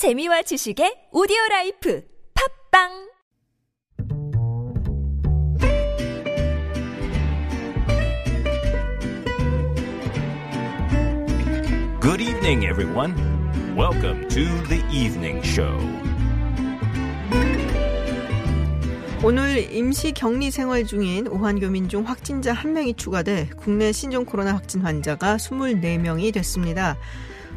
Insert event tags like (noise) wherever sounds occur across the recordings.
재미와 지식의 오디오 라이프 팟빵 Good evening, everyone. Welcome to the evening show. 오늘 임시 격리 생활 중인 우한 교민 중 확진자 1명이 추가돼 국내 신종 코로나 확진 환자가 24명이 됐습니다.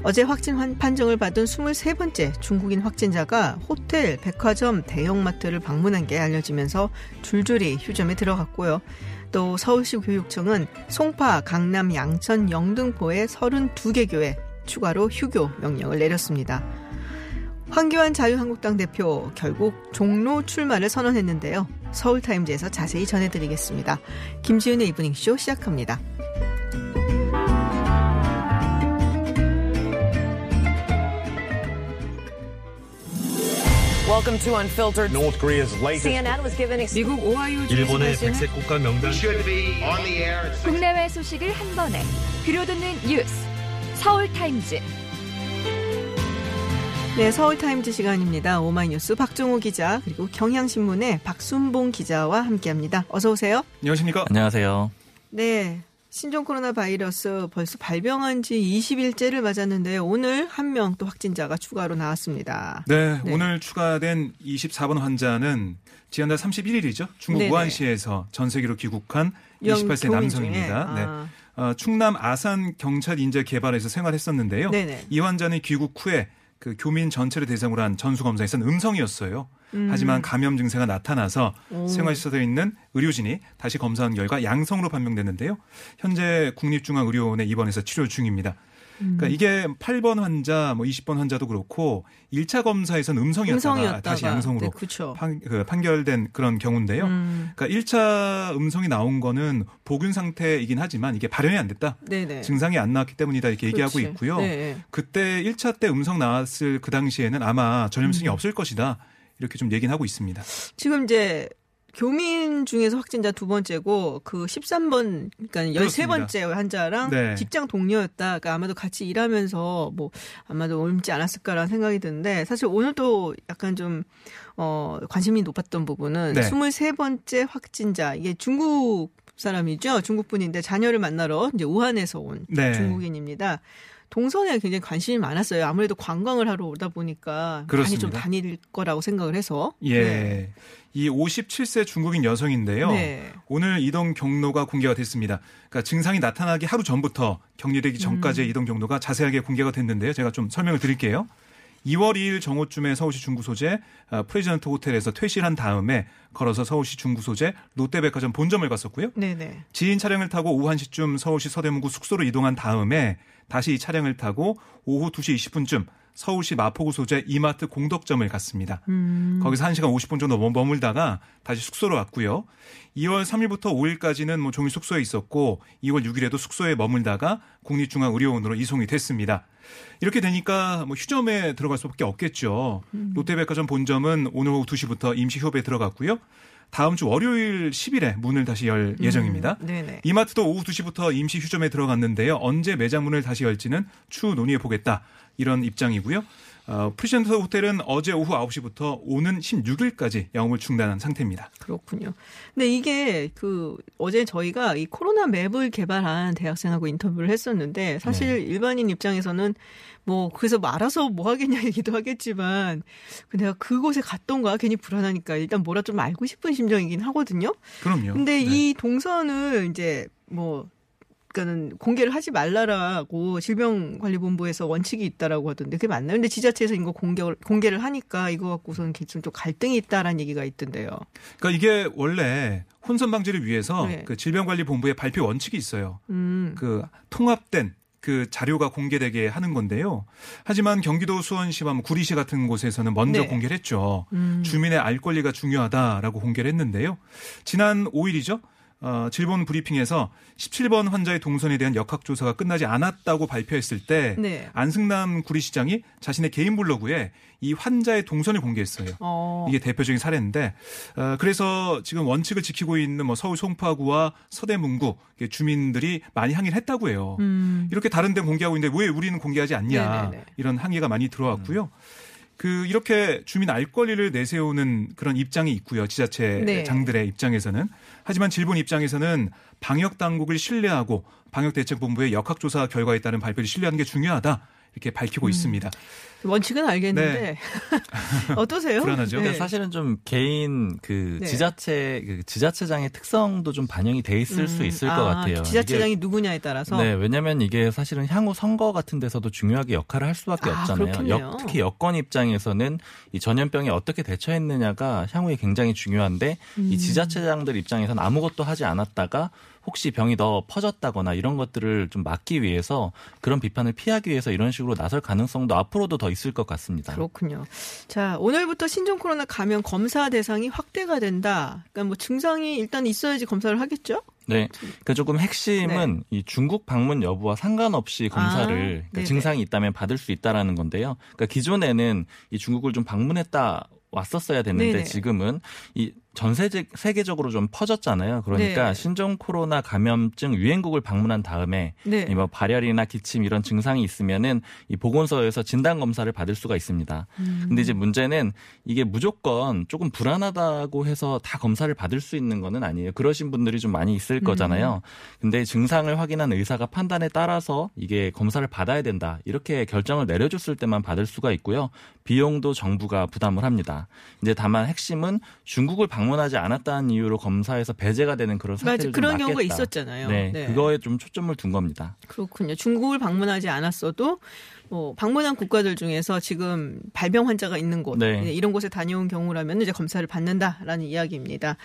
어제 확진 환- 판정을 받은 23번째 중국인 확진자가 호텔, 백화점, 대형마트를 방문한 게 알려지면서 줄줄이 휴점에 들어갔고요. 또 서울시 교육청은 송파, 강남, 양천, 영등포의 32개 교회 추가로 휴교 명령을 내렸습니다. 황교안 자유한국당 대표 결국 종로 출마를 선언했는데요. 서울타임즈에서 자세히 전해드리겠습니다. 김지윤의 이브닝쇼 시작합니다. Welcome to Unfiltered. North Korea's latest CNN was given 미국 오하이오 주 일본의 백색 국가 명단 should be on the air at six 국내외 소식을 한 번에 들려듣는 뉴스 서울 타임즈 네, 서울 타임즈 시간입니다. 오마이뉴스 박정호 기자 그리고 경향신문의 박순봉 기자와 함께합니다. 어서 오세요. 안녕하십니까? 안녕하세요. 네. 신종 코로나 바이러스 벌써 발병한 지 20일째를 맞았는데 오늘 한 명 또 확진자가 추가로 나왔습니다. 네, 네. 오늘 추가된 24번 환자는 지난달 31일이죠. 중국 네네. 우한시에서 전 세계로 귀국한 28세 교민 남성입니다. 네. 아. 어, 충남 아산 경찰 인재 개발에서 생활했었는데요. 네네. 이 환자는 귀국 후에 그 교민 전체를 대상으로 한 전수 검사에서는 음성이었어요. 음. 하지만 감염 증세가 나타나서 오. 생활시설에 있는 의료진이 다시 검사한 결과 양성으로 판명됐는데요. 현재 국립중앙의료원에 입원해서 치료 중입니다. 음. 그러니까 이게 8번 환자, 뭐 20번 환자도 그렇고 1차 검사에서는 음성이었다가, 음성이었다가 다시 양성으로 네. 판, 그 판결된 그런 경우인데요. 음. 그러니까 1차 음성이 나온 거는 보균 상태이긴 하지만 이게 발현이 안 됐다. 네네. 증상이 안 나왔기 때문이다 이렇게 얘기하고 그렇지. 있고요. 네. 그때 1차 때 음성 나왔을 그 당시에는 아마 전염성이 음. 없을 것이다. 이렇게 좀 얘기는 하고 있습니다. 지금 이제 교민 중에서 확진자 두 번째고 그 13번 그러니까 그렇습니다. 13번째 환자랑 네. 직장 동료였다. 그러니까 아마도 같이 일하면서 뭐 아마도 옮지 않았을까라는 생각이 드는데 사실 오늘 또 약간 좀 어, 관심이 높았던 부분은 네. 23번째 확진자 이게 중국 사람이죠. 중국 분인데 자녀를 만나러 이제 우한에서 온 네. 중국인입니다. 동선에 굉장히 관심이 많았어요. 아무래도 관광을 하러 오다 보니까 많이 좀 그렇습니다. 다닐 거라고 생각을 해서. 예. 네. 이 57세 중국인 여성인데요. 네. 오늘 이동 경로가 공개가 됐습니다. 그러니까 증상이 나타나기 하루 전부터 격리되기 전까지의 이동 경로가 자세하게 공개가 됐는데요. 제가 좀 설명을 드릴게요. 2월 2일 정오쯤에 서울시 중구 소재 아, 프레지던트 호텔에서 퇴실한 다음에 걸어서 서울시 중구 소재 롯데백화점 본점을 갔었고요. 네네. 지인 차량을 타고 오후 1시쯤 서울시 서대문구 숙소로 이동한 다음에 다시 이 차량을 타고 오후 2시 20분쯤 서울시 마포구 소재 이마트 공덕점을 갔습니다. 음. 거기서 1시간 50분 정도 머- 머물다가 다시 숙소로 왔고요. 2월 3일부터 5일까지는 뭐 종일 숙소에 있었고 2월 6일에도 숙소에 머물다가 국립중앙의료원으로 이송이 됐습니다. 이렇게 되니까 뭐 휴점에 들어갈 수밖에 없겠죠. 롯데백화점 본점은 오늘 오후 2시부터 임시 휴업에 들어갔고요. 다음 주 월요일 10일에 문을 다시 열 예정입니다. 네네. 이마트도 오후 2시부터 임시 휴점에 들어갔는데요. 언제 매장 문을 다시 열지는 추후 논의해 보겠다. 이런 입장이고요. 어, 프레지던트 호텔은 어제 오후 9시부터 오는 16일까지 영업을 중단한 상태입니다. 그렇군요. 근데 이게 그 어제 저희가 이 코로나 맵을 개발한 대학생하고 인터뷰를 했었는데 사실 네. 일반인 입장에서는 뭐 그래서 뭐 알아서 뭐 하겠냐 얘기도 하겠지만 그 내가 그곳에 갔던 거야 괜히 불안하니까 일단 뭐라 좀 알고 싶은 심정이긴 하거든요. 그럼요. 근데 네. 이 동선을 이제 뭐 그러니까는 공개를 하지 말라라고 질병관리본부에서 원칙이 있다라고 하던데 그게 맞나요? 근데 지자체에서 이거 공개 공개를 하니까 이거 갖고서는 좀 갈등이 있다라는 얘기가 있던데요. 그러니까 이게 원래 혼선 방지를 위해서 네. 그 질병관리본부의 발표 원칙이 있어요. 음. 그 통합된 그 자료가 공개되게 하는 건데요. 하지만 경기도 수원시와 뭐 구리시 같은 곳에서는 먼저 네. 공개를 했죠. 음. 주민의 알 권리가 중요하다라고 공개를 했는데요. 지난 5일이죠. 어, 질본 브리핑에서 17번 환자의 동선에 대한 역학조사가 끝나지 않았다고 발표했을 때 네. 안승남 구리시장이 자신의 개인 블로그에 이 환자의 동선을 공개했어요. 어. 이게 대표적인 사례인데 어, 그래서 지금 원칙을 지키고 있는 뭐 서울 송파구와 서대문구 주민들이 많이 항의를 했다고 해요. 음. 이렇게 다른 데 공개하고 있는데 왜 우리는 공개하지 않냐 네네네. 이런 항의가 많이 들어왔고요. 그 이렇게 주민 알 권리를 내세우는 그런 입장이 있고요. 지자체 네. 장들의 입장에서는 하지만 질본 입장에서는 방역 당국을 신뢰하고 방역 대책 본부의 역학 조사 결과에 따른 발표를 신뢰하는 게 중요하다. 이렇게 음. 밝히고 있습니다. 원칙은 알겠는데 (laughs) 어떠세요? 네. 불안하죠? 네. 그러니까 사실은 좀 개인 그 네. 지자체 그 지자체장의 특성도 좀 반영이 돼 있을 수 음, 있을 아, 것 같아요. 지자체장이 누구냐에 따라서 네, 왜냐하면 이게 사실은 향후 선거 같은 데서도 중요하게 역할을 할 수밖에 아, 없잖아요. 여- 특히 여권 입장에서는 이 전염병에 어떻게 대처했느냐가 향후에 굉장히 중요한데 음. 이 지자체장들 입장에서는 아무것도 하지 않았다가 혹시 병이 더 퍼졌다거나 이런 것들을 좀 막기 위해서 그런 비판을 피하기 위해서 이런 식으로 나설 가능성도 앞으로도 더 있을 것 같습니다. 그렇군요. 자, 오늘부터 신종 코로나 감염 검사 대상이 확대가 된다. 그러니까 뭐 증상이 일단 있어야지 검사를 하겠죠? 네. 그러니까 조금 핵심은 이 중국 방문 여부와 상관없이 검사를 아, 그러니까. 증상이 있다면 받을 수 있다라는 건데요. 그러니까 기존에는 이 중국을 좀 방문했다 왔었어야 됐는데 네네. 지금은 이 전 세계 세계적으로 좀 퍼졌잖아요. 그러니까 네. 신종 코로나 감염증 유행국을 방문한 다음에 네. 이뭐 발열이나 기침 이런 증상이 있으면은 이 보건소에서 진단 검사를 받을 수가 있습니다. 음. 근데 이제 문제는 이게 무조건 조금 불안하다고 해서 다 검사를 받을 수 있는 거는 아니에요. 그러신 분들이 좀 많이 있을 음. 거잖아요. 근데 증상을 확인한 의사가 판단에 따라서 이게 검사를 받아야 된다. 이렇게 결정을 내려줬을 때만 받을 수가 있고요. 비용도 정부가 부담을 합니다. 이제 다만 핵심은 중국을 방 문하지 않았다는 이유로 검사에서 배제가 되는 그런 맞아. 사태를 좀 그런 경우가 막겠다. 있었잖아요. 네, 네. 그거에 좀 초점을 둔 겁니다. 그렇군요. 중국을 방문하지 않았어도 뭐 방문한 국가들 중에서 지금 발병 환자가 있는 곳 네. 네, 이런 곳에 다녀온 경우라면 이제 검사를 받는다라는 이야기입니다.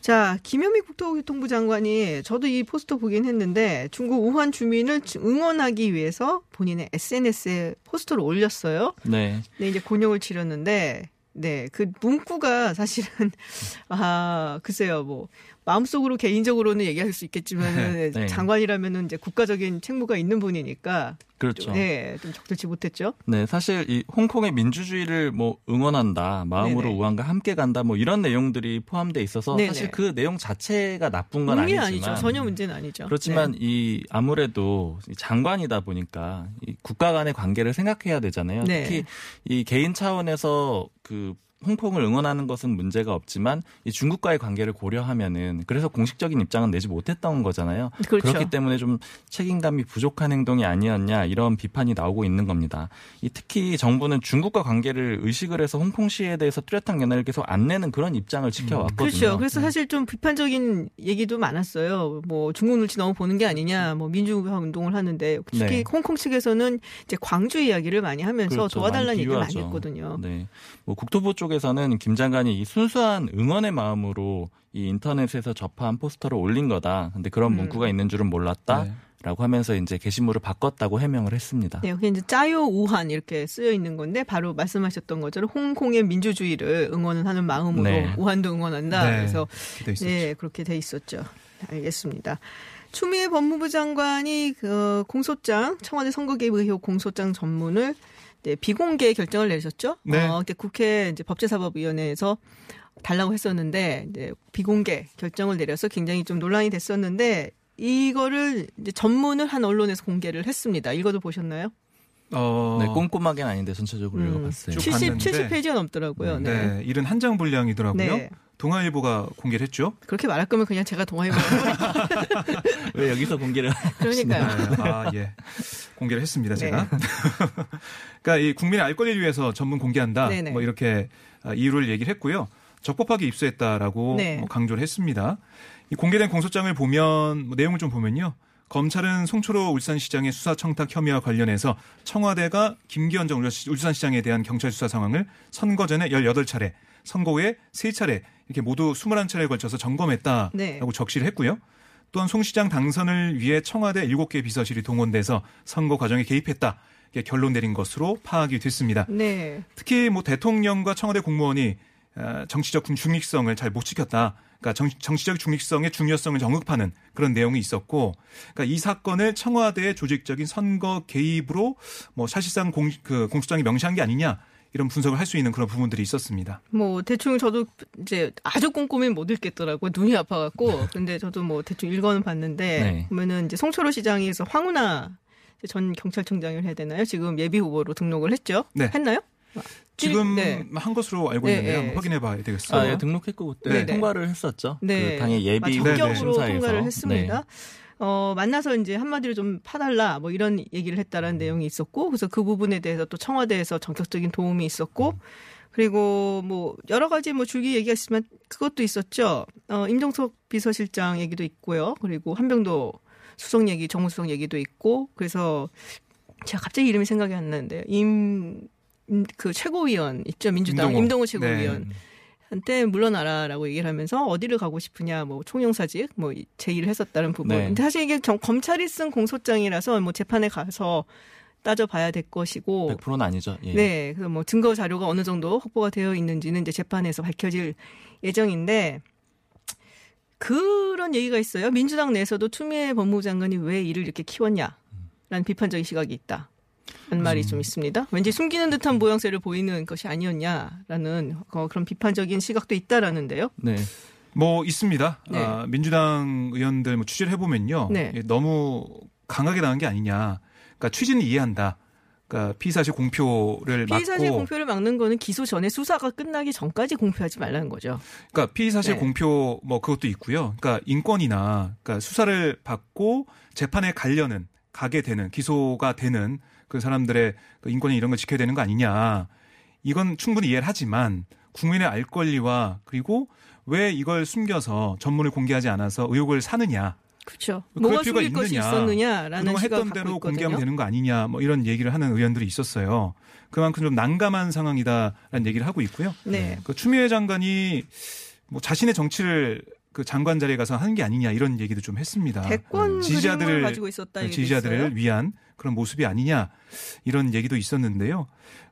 자 김현미 국토교통부 장관이 저도 이 포스터 보긴 했는데 중국 우한 주민을 응원하기 위해서 본인의 SNS에 포스터를 올렸어요. 네. 네, 이제 곤욕을 치렀는데, 네, 그 문구가 사실은, (laughs) 아, 글쎄요, 뭐, 마음속으로 개인적으로는 얘기할 수 있겠지만, (laughs) 네. 장관이라면은 이제 국가적인 책무가 있는 분이니까, 그렇죠. 네, 좀 적절치 못했죠. 네, 사실 이 홍콩의 민주주의를 뭐 응원한다, 마음으로 네네. 우한과 함께 간다, 뭐 이런 내용들이 포함돼 있어서 네네. 사실 그 내용 자체가 나쁜 건 아니지만 아니죠. 전혀 문제는 아니죠. 그렇지만 네. 이 아무래도 이 장관이다 보니까 이 국가 간의 관계를 생각해야 되잖아요. 네. 특히 이 개인 차원에서 그 홍콩을 응원하는 것은 문제가 없지만 이 중국과의 관계를 고려하면은 그래서 공식적인 입장은 내지 못했던 거잖아요. 그렇죠. 렇기 때문에 좀 책임감이 부족한 행동이 아니었냐 이런 비판이 나오고 있는 겁니다. 이 특히 정부는 중국과 관계를 의식을 해서 홍콩시에 대해서 뚜렷한 견해를 계속 안 내는 그런 입장을 지켜왔거든요. 그렇죠. 그래서 사실 좀 비판적인 얘기도 많았어요. 뭐 중국 눈치 너무 보는 게 아니냐, 뭐 민주화 운동을 하는데 특히 네. 홍콩 측에서는 이제 광주 이야기를 많이 하면서 그렇죠. 도와달라는 많이 얘기를 많이. 했거든요. 네. 뭐 국토부 쪽 에서는 김 장관이 이 순수한 응원의 마음으로 이 인터넷에서 접한 포스터를 올린 거다. 근데 그런 음. 문구가 있는 줄은 몰랐다. 네. 라고 하면서 이제 게시물을 바꿨다고 해명을 했습니다. 네, 그게 이제 짜요 우한 이렇게 쓰여 있는 건데 바로 말씀하셨던 것처럼 홍콩의 민주주의를 응원을 하는 마음으로 네. 우한도 응원한다. 네, 그래서 그렇게 돼 있었죠. 네, 그렇게 돼 있었죠. 알겠습니다. 추미애 법무부 장관이 그 공소장 청와대 선거 개입 의혹 공소장 전문을 네, 비공개 결정을 내셨죠. 네. 어, 근데 국회 이제 법제사법위원회에서 달라고 했었는데 이제 비공개 결정을 내려서 굉장히 좀 논란이 됐었는데 이거를 이제 전문을 한 언론에서 공개를 했습니다. 이거도 보셨나요? 어, 네, 꼼꼼하게는 아닌데 전체적으로 읽어봤어요. 쭉 70, 봤는데. 70페이지가 넘더라고요. 네. 네, 일은 한장 분량이더라고요. 네. 동아일보가 공개를 했죠. 그렇게 말할 거면 그냥 제가 동아일보 (laughs) 왜 여기서 공개를 그러니까요. 네, 아, 예. 공개를 했습니다, 네. 제가. (laughs) 그러니까 이 국민의 알 권리를 위해서 전문 공개한다. 네네. 뭐 이렇게 아, 이유를 얘기를 했고요. 적법하게 입수했다라고 네. 뭐 강조를 했습니다. 이 공개된 공소장을 보면 뭐 내용을 좀 보면요. 검찰은 송초로 울산시장의 수사 청탁 혐의와 관련해서 청와대가 김기현 전 울산시장에 대한 경찰 수사 상황을 선거 전에 18차례, 선거 후에 3차례 이렇게 모두 21차례에 걸쳐서 점검했다라고 네. 적시를 했고요. 또한 송 시장 당선을 위해 청와대 7개 비서실이 동원돼서 선거 과정에 개입했다. 결론 내린 것으로 파악이 됐습니다. 네. 특히 뭐 대통령과 청와대 공무원이 어, 정치적 중립성을 잘 못 지켰다. 그러니까 정, 정치적 중립성의 중요성을 언급하는 그런 내용이 있었고, 그러니까 이 사건을 청와대의 조직적인 선거 개입으로 뭐 사실상 공, 그 공소장이 명시한 게 아니냐 이런 분석을 할 수 있는 그런 부분들이 있었습니다. 뭐 대충 저도 이제 아주 꼼꼼히 못 읽겠더라고요. 눈이 아파갖고. 근데 저도 뭐 대충 읽어는 봤는데 네. 보면은 이제 송철호 시장에서 황운하 전 경찰청장을 해야 되나요? 지금 예비 후보로 등록을 했죠. 네. 했나요? 지금 네. 한 것으로 알고 네, 있는데요. 네. 한번 확인해 봐야 되겠어요. 아, 예, 등록했고 그때 네, 네. 통과를 했었죠. 네. 그 당의 예비 아, 적격으로 심사에서. 통과를 했습니다. 네. 어, 만나서 이제 한마디로 좀 파달라 뭐 이런 얘기를 했다라는 내용이 있었고 그래서 그 부분에 대해서 또 청와대에서 전격적인 도움이 있었고 그리고 뭐 여러 가지 뭐 줄기 얘기가 있으면 그것도 있었죠. 어, 임종석 비서실장 얘기도 있고요. 그리고 한병도 수석 얘기, 정무수석 얘기도 있고 그래서 제가 갑자기 이름이 생각이 안 나는데요. 임, 임- 그 최고위원 있죠. 민주당 임동호. 임동호 최고위원. 네. 한때 물러나라라고 얘기를 하면서 어디를 가고 싶으냐 뭐 총영사직 뭐 제의를 했었다는 부분. 네. 근데 사실 이게 경- 검찰이 쓴 공소장이라서 뭐 재판에 가서 따져봐야 될 것이고 100%는 아니죠. 예. 네, 그래서 뭐 증거 자료가 어느 정도 확보가 되어 있는지는 이제 재판에서 밝혀질 예정인데 그런 얘기가 있어요. 민주당 내에서도 추미애 법무부 장관이 왜 이를 이렇게 키웠냐라는 비판적인 시각이 있다. 라는 말이 좀 있습니다. 왠지 숨기는 듯한 모양새를 보이는 것이 아니었냐라는 어, 그런 비판적인 시각도 있다라는데요. 네. 뭐 있습니다. 네. 아, 민주당 의원들 뭐 취재를 해보면요, 네. 예, 너무 강하게 나간 게 아니냐. 그러니까 취지는 이해한다. 그러니까 피의사실 공표를 피의사실 막고, 공표를 막는 거는 기소 전에 수사가 끝나기 전까지 공표하지 말라는 거죠. 그러니까 피의사실 네. 공표 뭐 그것도 있고요. 그러니까 인권이나 그러니까 수사를 받고 재판에 가려는 가게 되는 기소가 되는 그 사람들의 그 인권이 이런 걸 지켜야 되는 거 아니냐. 이건 충분히 이해를 하지만 국민의 알 권리와 그리고 왜 이걸 숨겨서 전문을 공개하지 않아서 의혹을 사느냐. 그렇죠. 뭐가 숨길 것이 있느냐. 있었느냐라는 그동안 시각을 했던 대로. 공개하면 되는 거 아니냐 뭐 이런 얘기를 하는 의원들이 있었어요. 그만큼 좀 난감한 상황이다라는 얘기를 하고 있고요. 네. 그 추미애 장관이 뭐 자신의 정치를 그 장관 자리에 가서 하는 게 아니냐 이런 얘기도 좀 했습니다. 대권 음. 지지자들을- 가지고 있었다 얘기도 지지자들을 있어요. 위한 그런 모습이 아니냐 이런 얘기도 있었는데요.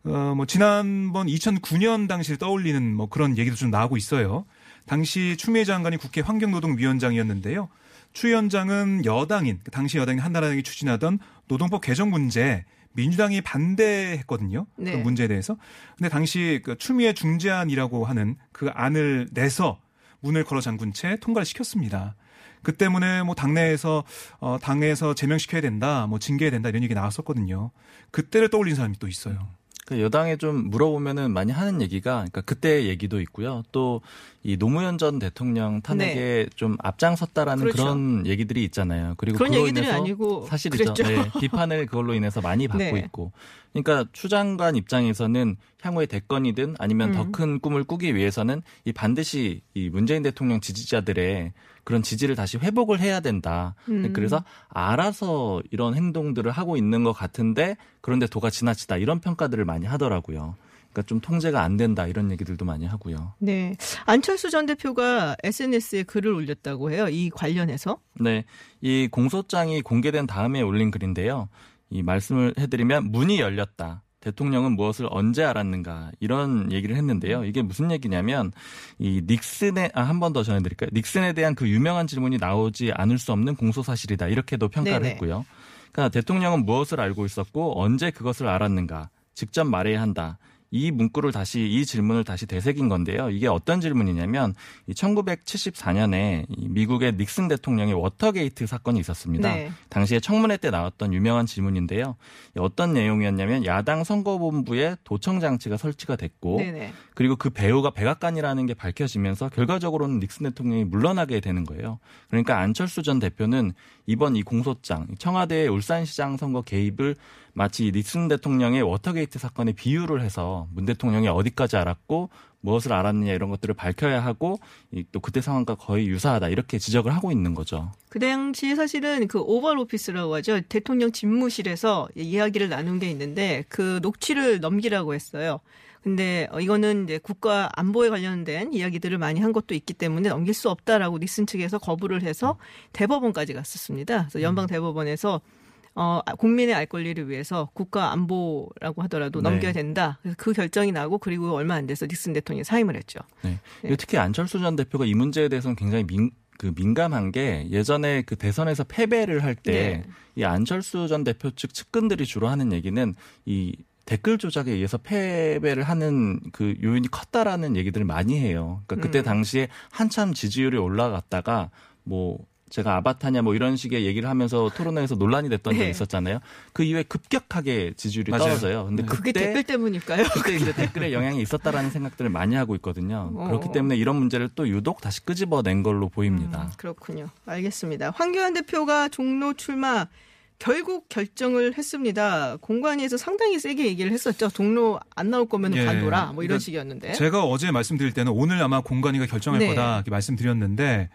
어, 뭐 지난번 2009년 당시를 떠올리는 뭐 그런 얘기도 좀 나오고 있어요. 당시 추미애 장관이 국회 환경노동위원장이었는데요. 추 위원장은 여당인 그 당시 여당인 한나라당이 추진하던 노동법 개정 문제 민주당이 반대했거든요. 네. 그 문제에 대해서. 근데 당시 그 추미애 중재안이라고 하는 그 안을 내서 문을 걸어 잠근 채 통과를 시켰습니다. 그 때문에 뭐 당내에서 어 당에서 제명시켜야 된다, 뭐 징계해야 된다 이런 얘기 나왔었거든요. 그때를 떠올린 사람이 또 있어요. 그 여당에 좀 물어보면은 많이 하는 얘기가 그러니까 그때 얘기도 있고요. 또 이 노무현 전 대통령 탄핵에 좀 앞장섰다라는 네. 그렇죠. 그런 얘기들이 있잖아요. 그리고 그런 그로 얘기들이 인해서 아니고 사실이죠. 네, 비판을 그걸로 인해서 많이 받고 네. 있고. 그러니까 추 장관 입장에서는 향후에 대권이든 아니면 음. 더큰 꿈을 꾸기 위해서는 이 반드시 이 문재인 대통령 지지자들의 그런 지지를 다시 회복을 해야 된다. 음. 그래서 알아서 이런 행동들을 하고 있는 것 같은데 그런데 도가 지나치다 이런 평가들을 많이 하더라고요. 그러니까 좀 통제가 안 된다 이런 얘기들도 많이 하고요. 네. 안철수 전 대표가 SNS에 글을 올렸다고 해요. 이 관련해서. 네, 이 공소장이 공개된 다음에 올린 글인데요. 이 말씀을 해드리면 문이 열렸다. 대통령은 무엇을 언제 알았는가 이런 얘기를 했는데요. 이게 무슨 얘기냐면 이 닉슨에 아, 한 번 더 전해드릴까요? 닉슨에 대한 그 유명한 질문이 나오지 않을 수 없는 공소 사실이다 이렇게도 평가를 네네. 했고요. 그러니까 대통령은 무엇을 알고 있었고 언제 그것을 알았는가 직접 말해야 한다. 이 문구를 다시 이 질문을 다시 되새긴 건데요. 이게 어떤 질문이냐면 이 1974년에 이 미국의 닉슨 대통령의 워터게이트 사건이 있었습니다. 네. 당시에 청문회 때 나왔던 유명한 질문인데요. 어떤 내용이었냐면 야당 선거본부에 도청 장치가 설치가 됐고 네네. 그리고 그 배후가 백악관이라는 게 밝혀지면서 결과적으로는 닉슨 대통령이 물러나게 되는 거예요. 그러니까 안철수 전 대표는 이번 이 공소장 청와대의 울산시장 선거 개입을 마치 이 닉슨 대통령의 워터게이트 사건에 비유를 해서 문 대통령이 어디까지 알았고 무엇을 알았느냐 이런 것들을 밝혀야 하고 이또 그때 상황과 거의 유사하다 이렇게 지적을 하고 있는 거죠. 그 당시 사실은 그 Oval Office라고 하죠. 대통령 집무실에서 이야기를 나눈 게 있는데 그 녹취를 넘기라고 했어요. 근데 어, 이거는 이제 국가 안보에 관련된 이야기들을 많이 한 것도 있기 때문에 넘길 수 없다라고 닉슨 측에서 거부를 해서 대법원까지 갔었습니다. 그래서 연방 대법원에서 어, 국민의 알 권리를 위해서 국가 안보라고 하더라도 네. 넘겨야 된다. 그래서 그 결정이 나고 그리고 얼마 안 돼서 닉슨 대통령이 사임을 했죠. 네. 네. 특히 안철수 전 대표가 이 문제에 대해서는 굉장히 민, 그 민감한 게 예전에 그 대선에서 패배를 할 때이 네. 안철수 전 대표 측 측근들이 주로 하는 얘기는 이 댓글 조작에 의해서 패배를 하는 그 요인이 컸다라는 얘기들을 많이 해요. 그러니까 그때 음. 당시에 한참 지지율이 올라갔다가 뭐 제가 아바타냐 뭐 이런 식의 얘기를 하면서 토론회에서 논란이 됐던 적이 네. 있었잖아요. 그 이후에 급격하게 지지율이 맞아요. 떨어져요. 근데 그게 그때 댓글 때문일까요? 그때 이제 댓글에 영향이 있었다라는 생각들을 많이 하고 있거든요. 어. 그렇기 때문에 이런 문제를 또 유독 다시 끄집어낸 걸로 보입니다. 음, 그렇군요. 알겠습니다. 황교안 대표가 종로 출마 결국 결정을 했습니다. 공관위에서 상당히 세게 얘기를 했었죠. 종로 안 나올 거면 예. 관둬라. 뭐 이런 그러니까 식이었는데. 제가 어제 말씀드릴 때는 오늘 아마 공관위가 결정할 네. 거다 이렇게 말씀드렸는데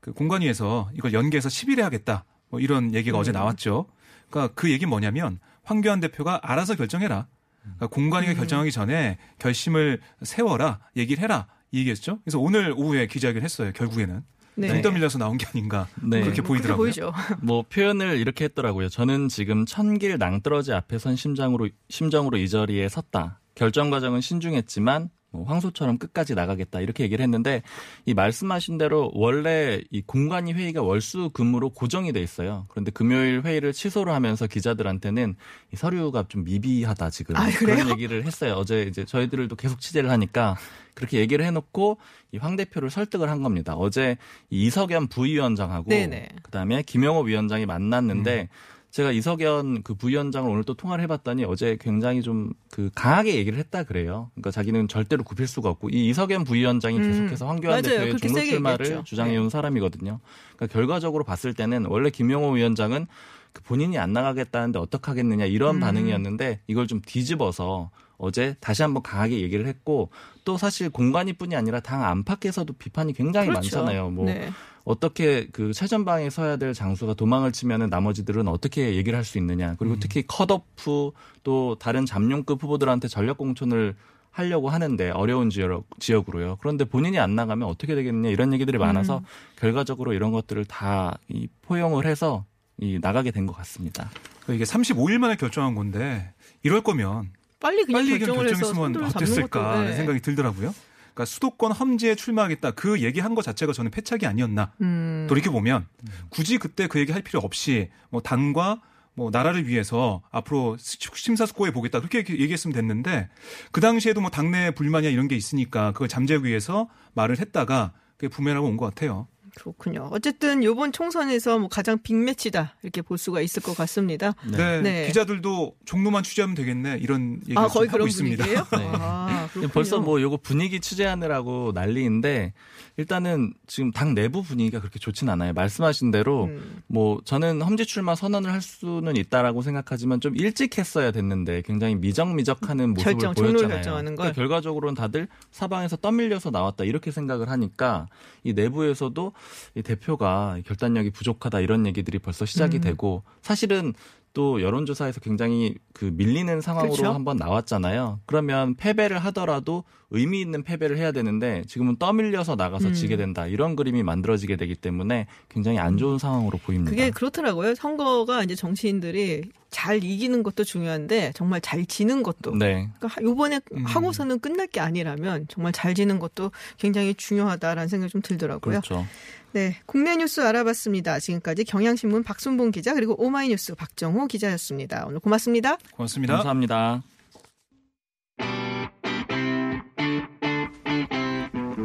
그 공관위에서 이걸 연계해서 10일에 하겠다 뭐 이런 얘기가 음. 어제 나왔죠. 그러니까 그 얘기 뭐냐면 황교안 대표가 알아서 결정해라. 그러니까 공관위가 음. 결정하기 전에 결심을 세워라 얘기를 해라 이 얘기했죠. 그래서 오늘 오후에 기자회견 했어요. 결국에는 네. 등 떠밀려서 나온 게 아닌가 네. 그렇게 뭐 보이더라고요. 보이죠. 뭐 표현을 이렇게 했더라고요. 저는 지금 천길 낭떠러지 앞에 선 심장으로 심정으로 이 자리에 섰다. 결정 과정은 신중했지만 뭐 황소처럼 끝까지 나가겠다 이렇게 얘기를 했는데 이 말씀하신 대로 원래 이 공관위 회의가 월수 금으로 고정이 돼 있어요. 그런데 금요일 회의를 취소를 하면서 기자들한테는 이 서류가 좀 미비하다 지금 아? 그런 얘기를 했어요. 어제 이제 저희들도 계속 취재를 하니까 그렇게 얘기를 해놓고 이 황 대표를 설득을 한 겁니다. 어제 이 이석연 부위원장하고 네네. 그다음에 김영호 위원장이 만났는데 제가 이석연 그 부위원장을 오늘 또 통화를 해봤더니 어제 굉장히 좀 그 강하게 얘기를 했다 그래요. 그러니까 자기는 절대로 굽힐 수가 없고 이 이석연 부위원장이 음. 계속해서 황교안 맞아요. 대표의 종로 출마를. 주장해온 네. 사람이거든요. 그러니까 결과적으로 봤을 때는 원래 김영호 위원장은 그 본인이 안 나가겠다는데 어떡하겠느냐 이런 음. 반응이었는데 이걸 좀 뒤집어서 어제 다시 한번 강하게 얘기를 했고 또 사실 공관위뿐이 아니라 당 안팎에서도 비판이 굉장히 그렇죠. 많잖아요. 뭐 네. 어떻게 그 최전방에 서야 될 장수가 도망을 치면은 나머지들은 어떻게 얘기를 할 수 있느냐. 그리고 특히 컷오프 또 다른 잠룡급 후보들한테 전력 공천을 하려고 하는데 어려운 지역, 지역으로요. 그런데 본인이 안 나가면 어떻게 되겠느냐 이런 얘기들이 많아서 결과적으로 이런 것들을 다 이 포용을 해서 이 나가게 된 것 같습니다. 그러니까 이게 35일 만에 결정한 건데 이럴 거면 빨리 그냥 빨리 결정을 해서 결정했으면 잡는 어땠을까 하는 네. 생각이 들더라고요. 그러니까 수도권 험지에 출마하겠다 그 얘기한 것 자체가 저는 패착이 아니었나. 음. 돌이켜 보면 굳이 그때 그 얘기 할 필요 없이 뭐 당과 뭐 나라를 위해서 앞으로 심사숙고해 보겠다 그렇게 얘기- 얘기했으면 됐는데 그 당시에도 뭐 당내 불만이나 이런 게 있으니까 그걸 잠재우기 위해서 말을 했다가 그게 부메랑으로 온것 같아요. 그렇군요. 어쨌든 이번 총선에서 뭐 가장 빅매치다 이렇게 볼 수가 있을 것 같습니다. 네. 네. 기자들도 종로만 취재하면 되겠네 이런 얘기 아를 거의 하고 그런 있습니다. 분위기예요? (laughs) 네. 아, 그렇군요. 벌써 뭐 요거 분위기 취재하느라고 난리인데 일단은 지금 당 내부 분위기가 그렇게 좋진 않아요. 말씀하신 대로 음. 뭐 저는 험지 출마 선언을 할 수는 있다라고 생각하지만 좀 일찍 했어야 됐는데 굉장히 미적미적하는 모습을 결정, 보였잖아요. 결정하는 걸. 그러니까 결과적으로는 다들 사방에서 떠밀려서 나왔다 이렇게 생각을 하니까 이 내부에서도 이 대표가 결단력이 부족하다 이런 얘기들이 벌써 시작이 음. 되고 사실은 또 여론조사에서 굉장히 그 밀리는 상황으로 그렇죠. 한번 나왔잖아요. 그러면 패배를 하더라도 의미 있는 패배를 해야 되는데 지금은 떠밀려서 나가서 음. 지게 된다. 이런 그림이 만들어지게 되기 때문에 굉장히 안 좋은 상황으로 보입니다. 그게 그렇더라고요. 선거가 이제 정치인들이 잘 이기는 것도 중요한데 정말 잘 지는 것도. 네. 그러니까 요번에 음. 하고서는 끝날 게 아니라면 정말 잘 지는 것도 굉장히 중요하다라는 생각이 좀 들더라고요. 그렇죠. 네, 국내 뉴스 알아봤습니다. 지금까지 경향신문 박순봉 기자 그리고 오마이뉴스 박정호 기자였습니다. 오늘 고맙습니다. 고맙습니다. 감사합니다.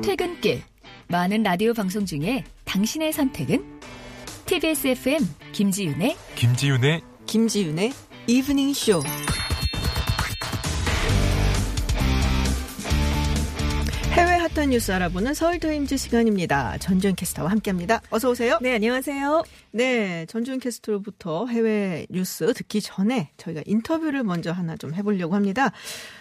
퇴근길 많은 라디오 방송 중에 당신의 선택은 TBS FM 김지윤의 김지윤의 김지윤의 이브닝 쇼. 핫한 뉴스 알아보는 서울 타임즈 시간입니다. 전주현 캐스터와 함께합니다. 어서 오세요. 네, 안녕하세요. 네, 전주현 캐스터로부터 해외 뉴스 듣기 전에 저희가 인터뷰를 먼저 하나 좀 해보려고 합니다.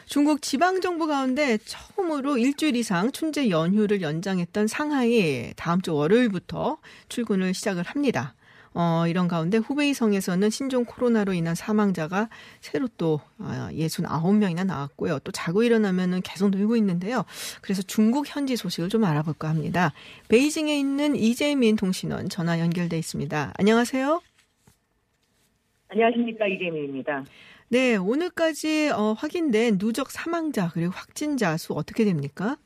중국 지방 정부 가운데 처음으로 일주일 이상 춘제 연휴를 연장했던 상하이 다음 주 월요일부터 출근을 시작을 합니다. 어, 이런 가운데 후베이성에서는 신종 코로나로 인한 사망자가 새로 또 69명이나 나왔고요. 또 자고 일어나면은 계속 늘고 있는데요. 그래서 중국 현지 소식을 좀 알아볼까 합니다. 베이징에 있는 이재민 통신원 전화 연결돼 있습니다. 안녕하세요. 안녕하십니까 이재민입니다. 네, 오늘까지 어, 확인된 누적 사망자 그리고 확진자 수 어떻게 됩니까?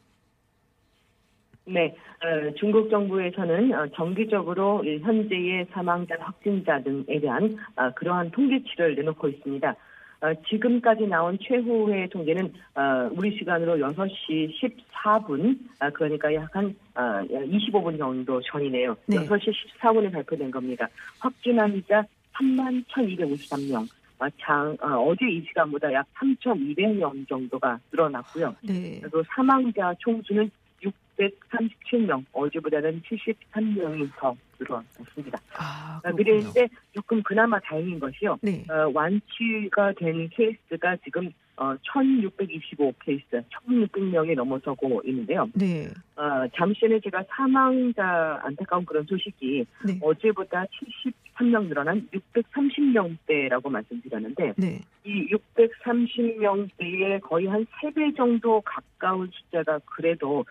네, 어, 중국 정부에서는 어, 정기적으로 이 현재의 사망자, 확진자 등에 대한 어, 그러한 통계치를 내놓고 있습니다. 어, 지금까지 나온 최후의 통계는 어, 우리 시간으로 6시 14분, 아, 그러니까 약 한 25분 정도 전이네요. 네. 6시 14분에 발표된 겁니다. 확진 환 자 3만 1,253명. 어, 장, 어, 어제 이 시간보다 약 3,200명 정도가 늘어났고요. 네. 그리고 사망자 총수는 637명, 어제보다는 73명이 더 늘어났습니다. 아, 아. 그런데 조금 그나마 다행인 것이요. 네. 어, 완치가 된 케이스가 지금 어, 1,625 케이스, 1,600명이 넘어서고 있는데요. 네. 어, 잠시 전에 제가 사망자 안타까운 그런 소식이 네. 어제보다 73명 늘어난 630명대라고 말씀드렸는데 네. 이 630명대에 거의 한 3배 정도 가까운 숫자가 그래도 어,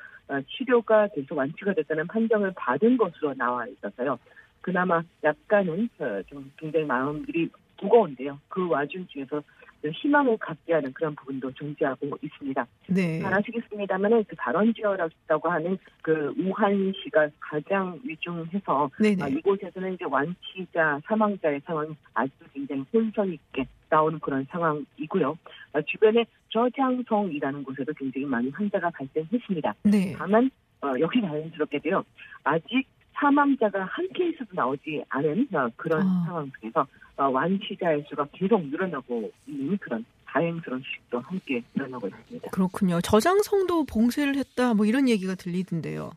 치료가 돼서 완치가 됐다는 판정을 받은 것으로 나와 있어서요. 그나마 약간은 어, 좀 굉장히 마음들이 무거운데요. 그 와중 중에서 희망을 갖게 하는 그런 부분도 존재하고 있습니다. 네. 잘 아시겠습니다만은 그 발원지어라고 하는 그 우한시가 가장 위중해서 네네. 아, 이곳에서는 이제 완치자 사망자의 상황이 아직도 굉장히 혼선 있게 나오는 그런 상황이고요. 아, 주변에 저장성이라는 곳에도 굉장히 많은 환자가 발생했습니다. 네. 다만 어, 역시 다행스럽게도요. 아직 사망자가 한 케이스도 나오지 않은 어, 그런 아. 상황 속에서 어, 완치자의 수가 계속 늘어나고 있는 그런 다행스러운 소식도 함께 일어나고 있습니다. 그렇군요. 저장성도 봉쇄를 했다 뭐 이런 얘기가 들리던데요.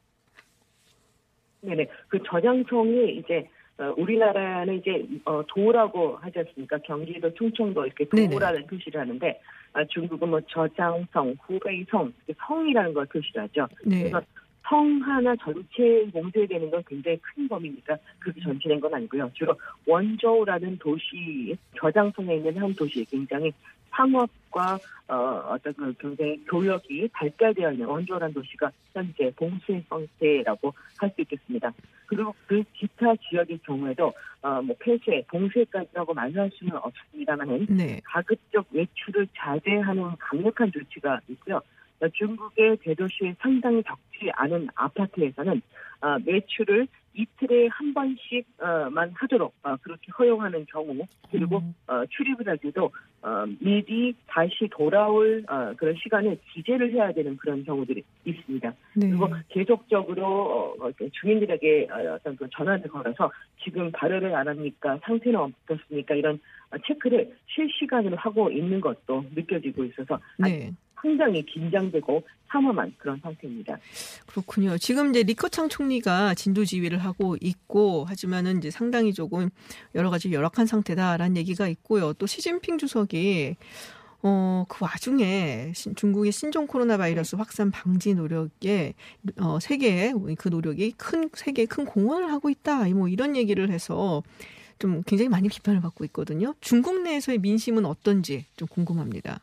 네네. 그 저장성이 이제 어, 우리나라는 이제 어, 도라고 하지 않습니까? 경기도, 충청도 이렇게 네네. 도라는 표시를 하는데 아, 중국은 뭐 저장성, 후베이성, 성이라는 걸 표시를 하죠. 네. 그래서 성 하나 전체 봉쇄되는 건 굉장히 큰 범위니까 그렇게 전체된 건 아니고요. 주로 원저우라는 도시, 저장성에 있는 한 도시에 굉장히 상업과 어, 어떤 그 굉장히 교역이 발달되어 있는 원저우라는 도시가 현재 봉쇄 상태라고 할 수 있겠습니다. 그리고 그 기타 지역의 경우에도 어, 뭐 폐쇄, 봉쇄까지라고 말할 수는 없습니다만은 네. 가급적 외출을 자제하는 강력한 조치가 있고요. 어, 중국의 대도시에 상당히 적지 않은 아파트에서는 어, 외출을 이틀에 한 번씩만 하도록 어, 그렇게 허용하는 경우 그리고 음. 어, 출입을 할 때도 어, 미리 다시 돌아올 어, 그런 시간을 기재를 해야 되는 그런 경우들이 있습니다. 네. 그리고 계속적으로 어, 어, 주민들에게 어, 어떤 그 전화를 걸어서 지금 발열을 안 합니까? 상태는 어떻습니까? 이런 어, 체크를 실시간으로 하고 있는 것도 느껴지고 있어서 네. 상당히 긴장되고 삼엄한 그런 상태입니다. 그렇군요. 지금 이제 리커창 총리가 진도 지휘를 하고 있고 하지만은 이제 상당히 조금 여러 가지 열악한 상태다라는 얘기가 있고요. 또 시진핑 주석이 어, 그 와중에 신- 중국의 신종 코로나 바이러스 확산 방지 노력에 어, 세계의 그 노력이 큰 세계에 큰 공헌을 하고 있다. 뭐 이런 얘기를 해서 좀 굉장히 많이 비판을 받고 있거든요. 중국 내에서의 민심은 어떤지 좀 궁금합니다.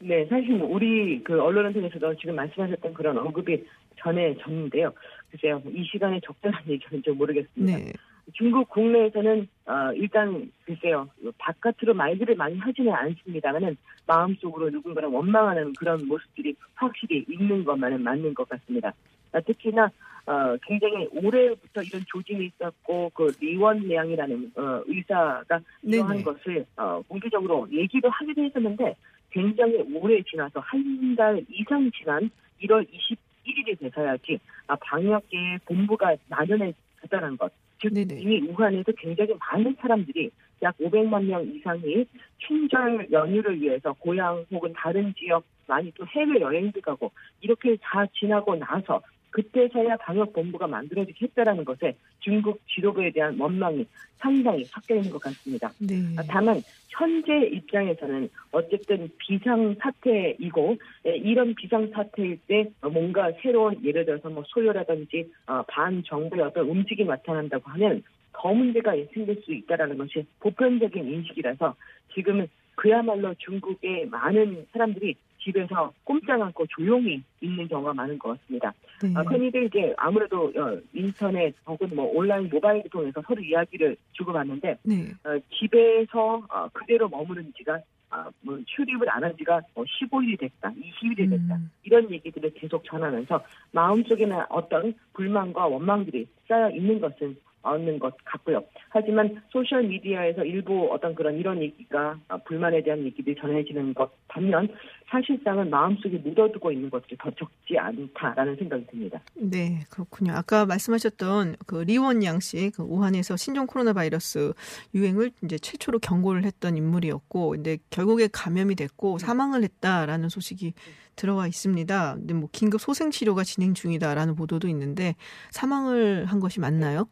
네, 사실 우리 그 언론을 통해서도 지금 말씀하셨던 그런 언급이 전해졌는데요. 글쎄요, 이 시간에 적절한 (laughs) 얘기는 좀 모르겠습니다. 네. 중국 국내에서는 어, 일단 글쎄요 바깥으로 말들을 많이 하지는 않습니다만은 마음속으로 누군가를 원망하는 그런 모습들이 확실히 있는 것만은 맞는 것 같습니다. 아, 특히나 어, 굉장히 오래부터 이런 조짐이 있었고 그 리원량이라는 어, 의사가 이러한 네네. 것을 어, 공개적으로 얘기도 하기도 했었는데 굉장히 오래 지나서 한 달 이상 지난 1월 21일이 돼서야지 아, 방역계의 본부가 나련해졌다는 것. 즉 네네. 이미 우한에서 굉장히 많은 사람들이 약 500만 명 이상이 친절 연휴를 위해서 고향 혹은 다른 지역 많이 또 해외 여행도 가고 이렇게 다 지나고 나서 그때서야 방역 본부가 만들어지겠다라는 것에 중국 지도부에 대한 원망이 상당히 섞여 있는 것 같습니다. 네. 아, 다만 현재 입장에서는 어쨌든 비상 사태이고 에, 이런 비상 사태일 때 어, 뭔가 새로운 예를 들어서 뭐 소요라든지 어, 반정부의 어떤 움직임이 나타난다고 하면 더 문제가 생길 수 있다라는 것이 보편적인 인식이라서 지금은 그야말로 중국의 많은 사람들이 집에서 꼼짝 않고 조용히 있는 경우가 많은 것 같습니다. 네. 아, 흔히들 이제 아무래도 어, 인터넷 혹은 뭐 온라인 모바일을 통해서 서로 이야기를 주고받는데 네. 어, 집에서 어, 그대로 머무른 지가 아, 뭐 출입을 안 한 지가 뭐 15일이 됐다, 20일이 됐다 음. 이런 얘기들을 계속 전하면서 마음속에는 어떤 불만과 원망들이 쌓여 있는 것은 얻는 것 같고요. 하지만 소셜 미디어에서 일부 어떤 그런 이런 얘기가 어, 불만에 대한 얘기들이 전해지는 것 반면 사실상은 마음속에 묻어두고 있는 것들이 더 적지 않다라는 생각이 듭니다. 네, 그렇군요. 아까 말씀하셨던 그 리원량 씨, 그 우한에서 신종 코로나 바이러스 유행을 이제 최초로 경고를 했던 인물이었고, 근데 결국에 감염이 됐고 사망을 했다라는 소식이 들어와 있습니다. 근데 뭐 긴급 소생 치료가 진행 중이다라는 보도도 있는데 사망을 한 것이 맞나요? 네,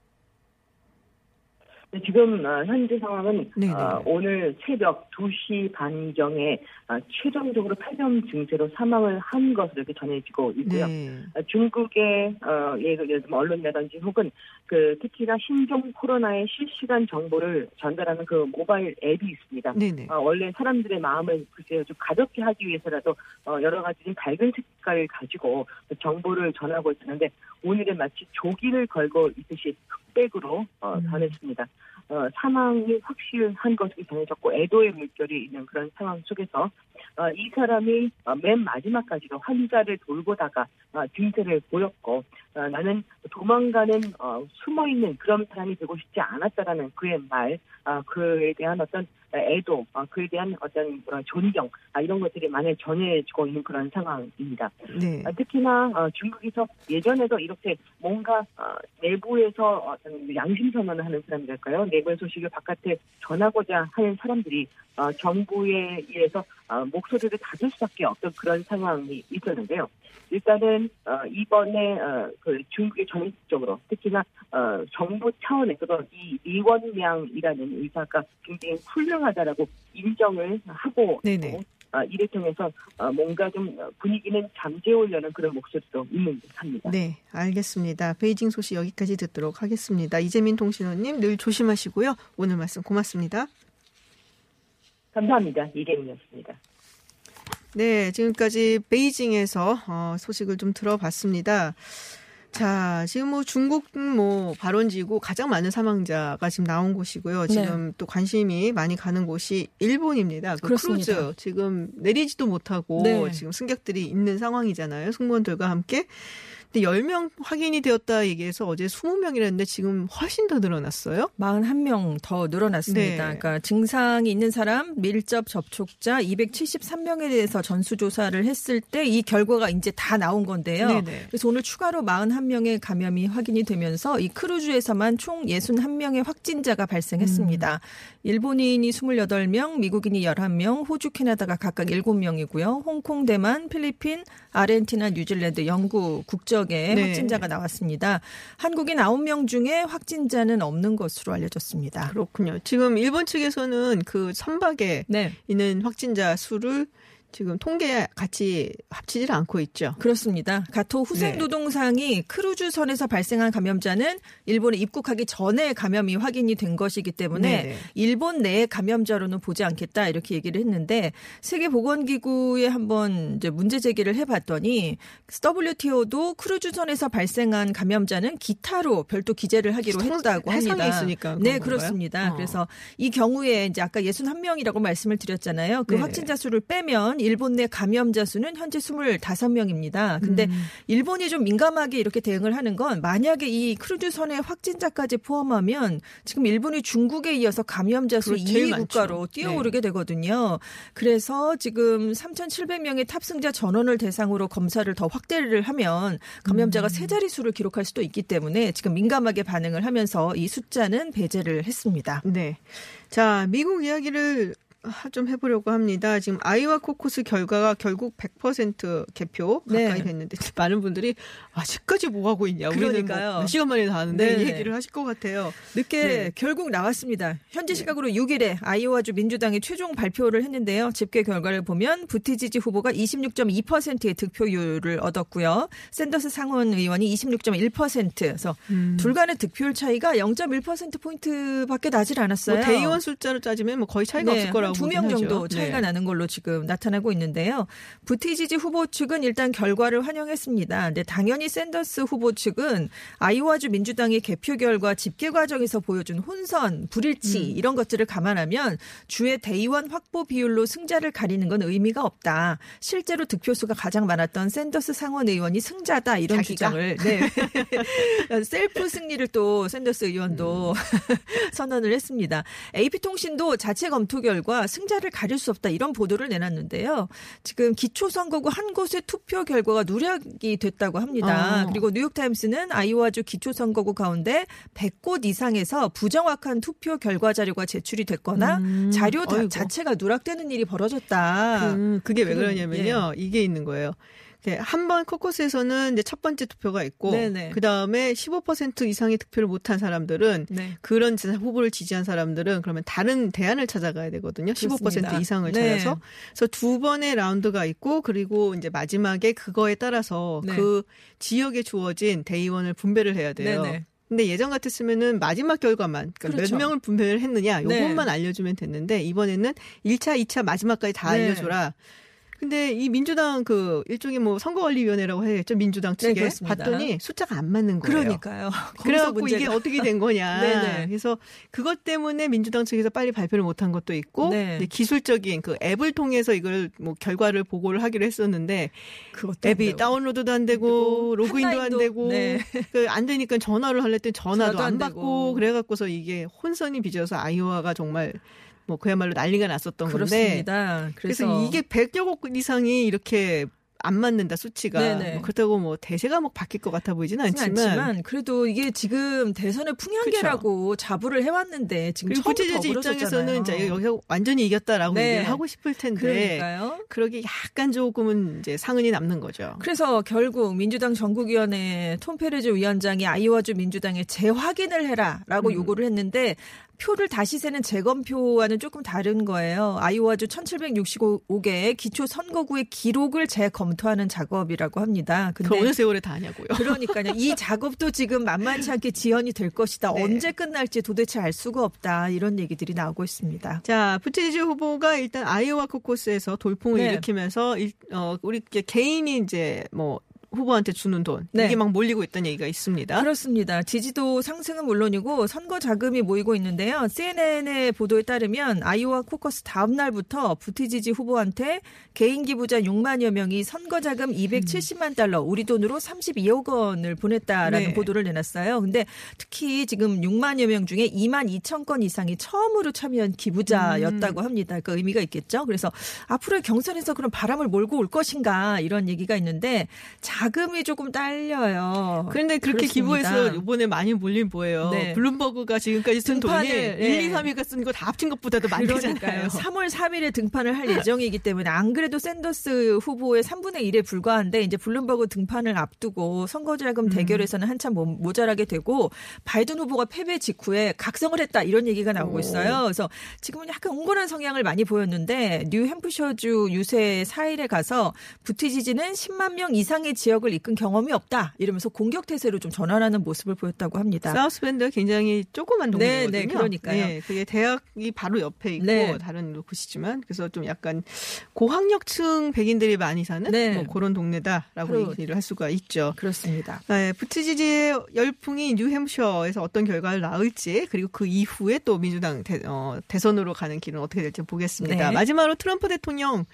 지금 어, 현재 상황은 네네. 어, 오늘 새벽 2시 반경에 어, 최종적으로 폐렴 증세로 사망을 한 것으로 이렇게 전해지고 있고요. 네. 어, 중국의 어, 예를 들면 언론이라든지 혹은 그 특히나 신종 코로나의 실시간 정보를 전달하는 그 모바일 앱이 있습니다. 네네. 어, 원래 사람들의 마음을 글쎄요 좀 가볍게 하기 위해서라도 어, 여러 가지 좀 밝은 색깔을 가지고 그 정보를 전하고 있었는데 오늘은 마치 조기를 걸고 있듯이 흑백으로 어, 음. 어, 사망이 확실한 것으로 전해졌고 애도의 물결이 있는 그런 상황 속에서 어, 이 사람이 어, 맨 마지막까지도 환자를 돌보다가 어, 증세를 보였고 어, 나는 도망가는 어, 숨어있는 그런 사람이 되고 싶지 않았다라는 그의 말 아, 그에 대한 어떤 애도 아, 그에 대한 어떤 존경 아, 이런 것들이 많이 전해지고 있는 그런 상황입니다. 네. 아, 특히나 어, 중국에서 예전에도 이렇게 뭔가 어, 내부에서 양심 선언을 하는 사람이랄까요? 내부의 소식을 바깥에 전하고자 하는 사람들이 어, 정부에 의해서 어, 목소리를 닫을 수밖에 없던 그런 상황이 있었는데요. 일단은 어, 이번에 어, 그 중국의 전국적으로 특히나 어, 정부 차원에서도 이 리원량이라는 의사가 굉장히 훌륭하다라고 인정을 하고 네네. 어, 이를 통해서 어, 뭔가 좀 분위기는 잠재우려는 그런 목소리도 있는 듯합니다. 네, 알겠습니다. 베이징 소식 여기까지 듣도록 하겠습니다. 이재민 통신원님 늘 조심하시고요. 오늘 말씀 고맙습니다. 감사합니다. 이계민이었습니다. 네, 지금까지 베이징에서 어, 소식을 좀 들어봤습니다. 자, 지금 뭐 중국 뭐 발원지고 가장 많은 사망자가 지금 나온 곳이고요. 지금 또 관심이 많이 가는 곳이 일본입니다. 그 그렇습니다. 크루즈 지금 내리지도 못하고 네. 지금 승객들이 있는 상황이잖아요. 승무원들과 함께. 근데 10명 확인이 되었다 얘기해서 어제 20명이랬는데 지금 훨씬 더 늘어났어요. 41명 더 늘어났습니다. 네. 그러니까 증상이 있는 사람 밀접 접촉자 273명에 대해서 전수조사를 했을 때 이 결과가 이제 다 나온 건데요. 네네. 그래서 오늘 추가로 41명의 감염이 확인이 되면서 이 크루즈에서만 총 61명의 확진자가 발생했습니다. 일본인이 28명, 미국인이 11명, 호주, 캐나다가 각각 7명이고요. 홍콩, 대만, 필리핀, 아르헨티나, 뉴질랜드, 영국 국적 의 네. 확진자가 나왔습니다. 한국인 9명 중에 확진자는 없는 것으로 알려졌습니다. 그렇군요. 지금 일본 측에서는 그 선박에 네. 있는 확진자 수를 지금 통계에 같이 합치질 않고 있죠. 그렇습니다. 가토 후생 네. 노동상이 크루즈선에서 발생한 감염자는 일본에 입국하기 전에 감염이 확인이 된 것이기 때문에 네네. 일본 내의 감염자로는 보지 않겠다 이렇게 얘기를 했는데 세계 보건기구에 한번 이제 문제 제기를 해 봤더니 WHO도 크루즈선에서 발생한 감염자는 기타로 별도 기재를 하기로 통- 했다고 합니다. 있으니까 네? 그렇습니다. 어. 그래서 이 경우에 이제 아까 61명이라고 말씀을 드렸잖아요. 그 네. 확진자 수를 빼면 일본 내 감염자 수는 현재 25명입니다. 근데 음. 일본이 좀 민감하게 이렇게 대응을 하는 건 만약에 이 크루즈선의 확진자까지 포함하면 지금 일본이 중국에 이어서 감염자 수 그렇죠. 제일 2위 많죠. 국가로 뛰어오르게 되거든요. 그래서 지금 3,700명의 탑승자 전원을 대상으로 검사를 더 확대를 하면 감염자가 음. 세 자릿수를 기록할 수도 있기 때문에 지금 민감하게 반응을 하면서 이 숫자는 배제를 했습니다. 네. 자, 미국 이야기를 하- 좀 해보려고 합니다. 지금 아이와 코코스 결과가 결국 100% 개표 네. 가까이 됐는데 (laughs) 많은 분들이 아직까지 뭐 하고 있냐. 우리는 그러니까요. 뭐몇 시간 만에 다 하는데 네. 이 얘기를 하실 것 같아요. 늦게 네. 결국 나왔습니다. 현지 시각으로 6일에 아이오와주 민주당이 최종 발표를 했는데요. 집계 결과를 보면 부티지지 후보가 26.2%의 득표율을 얻었고요. 샌더스 상원 의원이 26.1%에서 음. 둘 간의 득표율 차이가 0.1% 포인트밖에 나질 않았어요. 뭐 대의원 숫자로 따지면 뭐 거의 차이가 네, 없을 거라고 두 명 정도 하죠. 차이가 네. 나는 걸로 지금 나타나고 있는데요. 부티지지 후보 측은 일단 결과를 환영했습니다. 근데 당연히 샌더스 후보 측은 아이오와주 민주당의 개표 결과 집계 과정에서 보여준 혼선, 불일치 음. 이런 것들을 감안하면 주의 대의원 확보 비율로 승자를 가리는 건 의미가 없다. 실제로 득표수가 가장 많았던 샌더스 상원 의원이 승자다 이런 자기가? 주장을 네. (laughs) (laughs) 셀프 승리를 또 샌더스 의원도 음. (laughs) 선언을 했습니다. AP통신도 자체 검토 결과 승자를 가릴 수 없다 이런 보도를 내놨는데요. 지금 기초선거구 한 곳의 투표 결과가 누락이 됐다고 합니다. 어. 그리고 뉴욕타임스는 아이오와주 기초선거구 가운데 100곳 이상에서 부정확한 투표 결과 자료가 제출이 됐거나 음, 자료 다-. 자체가 누락되는 일이 벌어졌다. 음, 그게 왜 그러냐면요. 이게 있는 거예요. 한 번 코커스에서는 이제 첫 번째 투표가 있고. 그 다음에 15% 이상의 득표를 못한 사람들은 네. 그런 지- 후보를 지지한 사람들은 그러면 다른 대안을 찾아가야 되거든요. 15% 그렇습니다. 이상을 네. 찾아서. 그래서 두 번의 라운드가 있고 그리고 이제 마지막에 그거에 따라서 네. 그 지역에 주어진 대의원을 분배를 해야 돼요. 네네. 근데 예전 같았으면은 마지막 결과만 그러니까 그렇죠. 몇 명을 분배를 했느냐 네. 요것만 알려주면 됐는데 이번에는 1차, 2차 마지막까지 다 네. 알려줘라. 근데 이 민주당 그 일종의 뭐 선거관리위원회라고 해야겠죠 민주당 측에 네, 그렇습니다. 봤더니 숫자가 안 맞는 거예요. 그러니까요. (laughs) 그래갖고 문제가. 이게 어떻게 된 거냐. (laughs) 네네. 그래서 그것 때문에 민주당 측에서 빨리 발표를 못한 것도 있고 네. 기술적인 그 앱을 통해서 이걸 뭐 결과를 보고를 하기로 했었는데 그것도 앱이. 다운로드도 안 되고 로그인도 안 되고 네. 그안 되니까 전화를 할랬더니 전화도 전화도 안 안 받고. 그래갖고서 이게 혼선이 빚어서 아이오와가 정말 뭐 그야말로 난리가 났었던 건데 그렇습니다. 그래서, 그래서, 이게 100여 곳 이상이 이렇게 안 맞는다 수치가 네네. 뭐 그렇다고 뭐 대세가 뭐 바뀔 것 같아 보이지는 않지만, 않지만 그래도 이게 지금 대선의 풍향계라고 자부를 해왔는데 지금 부채제지 입장에서는. 이제 여기서 완전히 이겼다라고 네. 얘기를 하고 싶을 텐데 그러니까요. 그러기 약간 조금은 이제 상흔이 남는 거죠. 그래서 결국 민주당 전국위원회 톰 페레즈 위원장이 아이오와주 민주당에 재확인을 해라라고 음. 요구를 했는데 표를 다시 세는 재검표와는 조금 다른 거예요. 아이오와주 1765개의 기초 선거구의 기록을 재검토하는 작업이라고 합니다. 그 근데 어느 세월에 다 하냐고요. 그러니까요. 이 작업도 지금 만만치 않게 지연이 될 것이다. 네. 언제 끝날지 도대체 알 수가 없다. 이런 얘기들이 나오고 있습니다. 자, 부티지 후보가 일단 아이오와 코커스에서 돌풍을 네. 일으키면서 일, 어, 우리 개인이 이제 뭐 후보한테 주는 돈 네. 이게 막 몰리고 있다는 얘기가 있습니다. 그렇습니다. 지지도 상승은 물론이고 선거 자금이 모이고 있는데요. CNN의 보도에 따르면 아이오와 코커스 다음 날부터 부티지지 후보한테 개인 기부자 6만여 명이 선거 자금 270만 달러, 우리 돈으로 32억 원을 보냈다라는 네. 보도를 내놨어요. 근데 특히 지금 6만여 명 중에 2만 2천 건 이상이 처음으로 참여한 기부자였다고 음. 합니다. 그 의미가 있겠죠. 그래서 앞으로의 경선에서 그런 바람을 몰고 올 것인가 이런 얘기가 있는데 자금이 조금 딸려요. 그런데 그렇게 그렇습니다. 기부해서 이번에 많이 몰린 뭐예요. 네. 블룸버그가 지금까지 쓴 돈이 등판을, 1, 예. 2, 3위가 쓴 거 다 합친 것보다도 많잖아요. 그러니까요. 3월 3일에 등판을 할 예정이기 때문에 안 그래도 샌더스 후보의 3분의 1에 불과한데 이제 블룸버그 등판을 앞두고 선거자금 대결에서는 한참 모- 모자라게 되고 바이든 후보가 패배 직후에 각성을 했다 이런 얘기가 나오고 있어요. 그래서 지금은 약간 옹골한 성향을 많이 보였는데 뉴햄프셔주 유세 4일에 가서 부티지지는 10만 명 이상의 지역 을 이끈 경험이 없다 이러면서 공격 태세로 좀 전환하는 모습을 보였다고 합니다. 사우스밴드가 굉장히 조그만 네, 동네거든요. 네, 그러니까요. 네, 그게 대학이 바로 옆에 있고 네. 다른 곳이지만 그래서 좀 약간 고학력층 백인들이 많이 사는 네. 뭐 그런 동네다라고 얘기를 할 수가 있죠. 그렇습니다. 네, 부티지지의 열풍이 뉴햄셔에서 어떤 결과를 낳을지 그리고 그 이후에 또 민주당 대, 선으로 가는 길은 어떻게 될지 보겠습니다. 네. 마지막으로 트럼프 대통령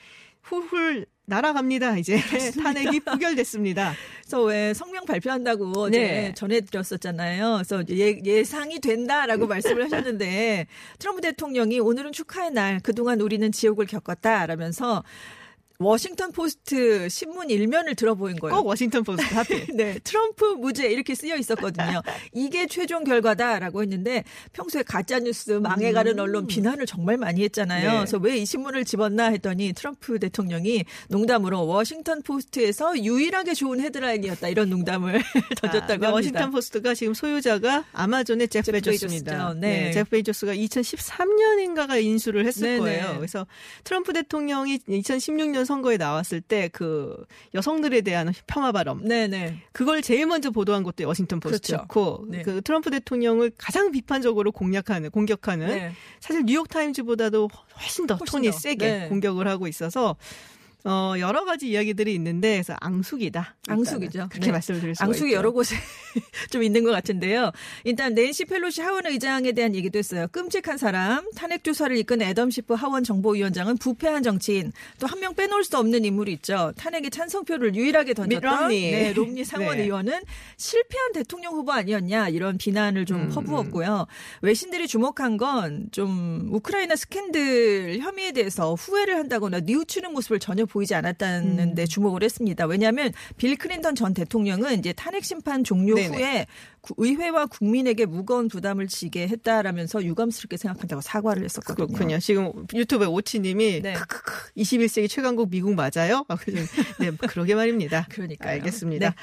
훌훌 날아갑니다. 이제 탄핵이 부결됐습니다. 그래서 왜 성명 발표한다고 네. 전해드렸었잖아요. 그래서 예, 예상이 된다라고 말씀을 하셨는데 트럼프 대통령이 오늘은 축하의 날. 그동안 우리는 지옥을 겪었다라면서 워싱턴 포스트 신문 일면을 들어보인 거예요. 꼭 워싱턴 포스트 하필. (laughs) 네, 트럼프 무죄 이렇게 쓰여 있었거든요. (laughs) 이게 최종 결과다라고 했는데 평소에 가짜 뉴스 망해가는 언론 비난을 정말 많이 했잖아요. 음. 네. 그래서 왜 이 신문을 집었나 했더니 트럼프 대통령이 농담으로 워싱턴 포스트에서 유일하게 좋은 헤드라인이었다 이런 농담을 (laughs) 던졌다고 아, 합니다. 워싱턴 포스트가 지금 소유자가 아마존의 제프 베이조스입니다. 베이조스죠. 네. 제프 베이조스가 2013년인가가 인수를 했을 네네. 거예요. 그래서 트럼프 대통령이 2016년 선거에 나왔을 때 그 여성들에 대한 폄하 발언 네네. 그걸 제일 먼저 보도한 것도 워싱턴 포스트였고 그렇죠. 네. 그 트럼프 대통령을 가장 비판적으로 공략하는 공격하는 네. 사실 뉴욕 타임즈보다도 훨씬 더 훨씬 톤이 더. 세게 네. 공격을 하고 있어서 어 여러 가지 이야기들이 있는데 그래서 앙숙이다. 앙숙이죠. 그렇게 네. 말씀을 드릴 수가 앙숙이 있죠. 여러 곳에 (laughs) 좀 있는 것 같은데요. 일단 낸시 펠로시 하원 의장에 대한 얘기도 했어요. 끔찍한 사람, 탄핵 조사를 이끈 애덤 시프 하원 정보위원장은 부패한 정치인, 또 한 명 빼놓을 수 없는 인물이 있죠. 탄핵에 찬성표를 유일하게 던졌던 밋 롬니. 네, 롬니 (laughs) 상원 네. 의원은 실패한 대통령 후보 아니었냐 이런 비난을 좀 음. 퍼부었고요. 외신들이 주목한 건 좀 우크라이나 스캔들 혐의에 대해서 후회를 한다거나 뉘우치는 모습을 전혀 보이지 않았다는 음. 데 주목을 했습니다. 왜냐하면 빌 클린턴 전 대통령은 이제 탄핵 심판 종료 네네. 후에 구- 의회와 국민에게 무거운 부담을 지게 했다라면서 유감스럽게 생각한다고 사과를 했었거든요. 그렇군요. 지금 유튜브에 오치님이 네. 크크크 21세기 최강국 미국 맞아요? 네, 그러게 말입니다. (laughs) 그러니까요. 알겠습니다. 네.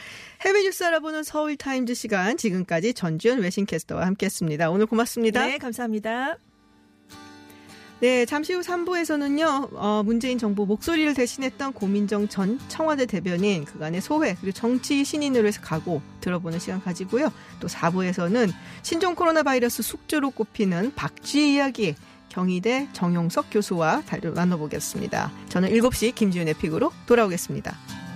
해외 뉴스 알아보는 서울 타임즈 시간 지금까지 전주현 외신캐스터와 함께했습니다. 오늘 고맙습니다. 네, 감사합니다. 네, 잠시 후 3부에서는요, 어, 문재인 정부 목소리를 대신했던 고민정 전 청와대 대변인, 그간의 소회, 그리고 정치 신인으로서의 각오 들어보는 시간 가지고요. 또 4부에서는 신종 코로나 바이러스 숙주로 꼽히는 박쥐 이야기, 경희대 정용석 교수와 나눠보겠습니다. 저는 7시 김지윤의 픽으로 돌아오겠습니다.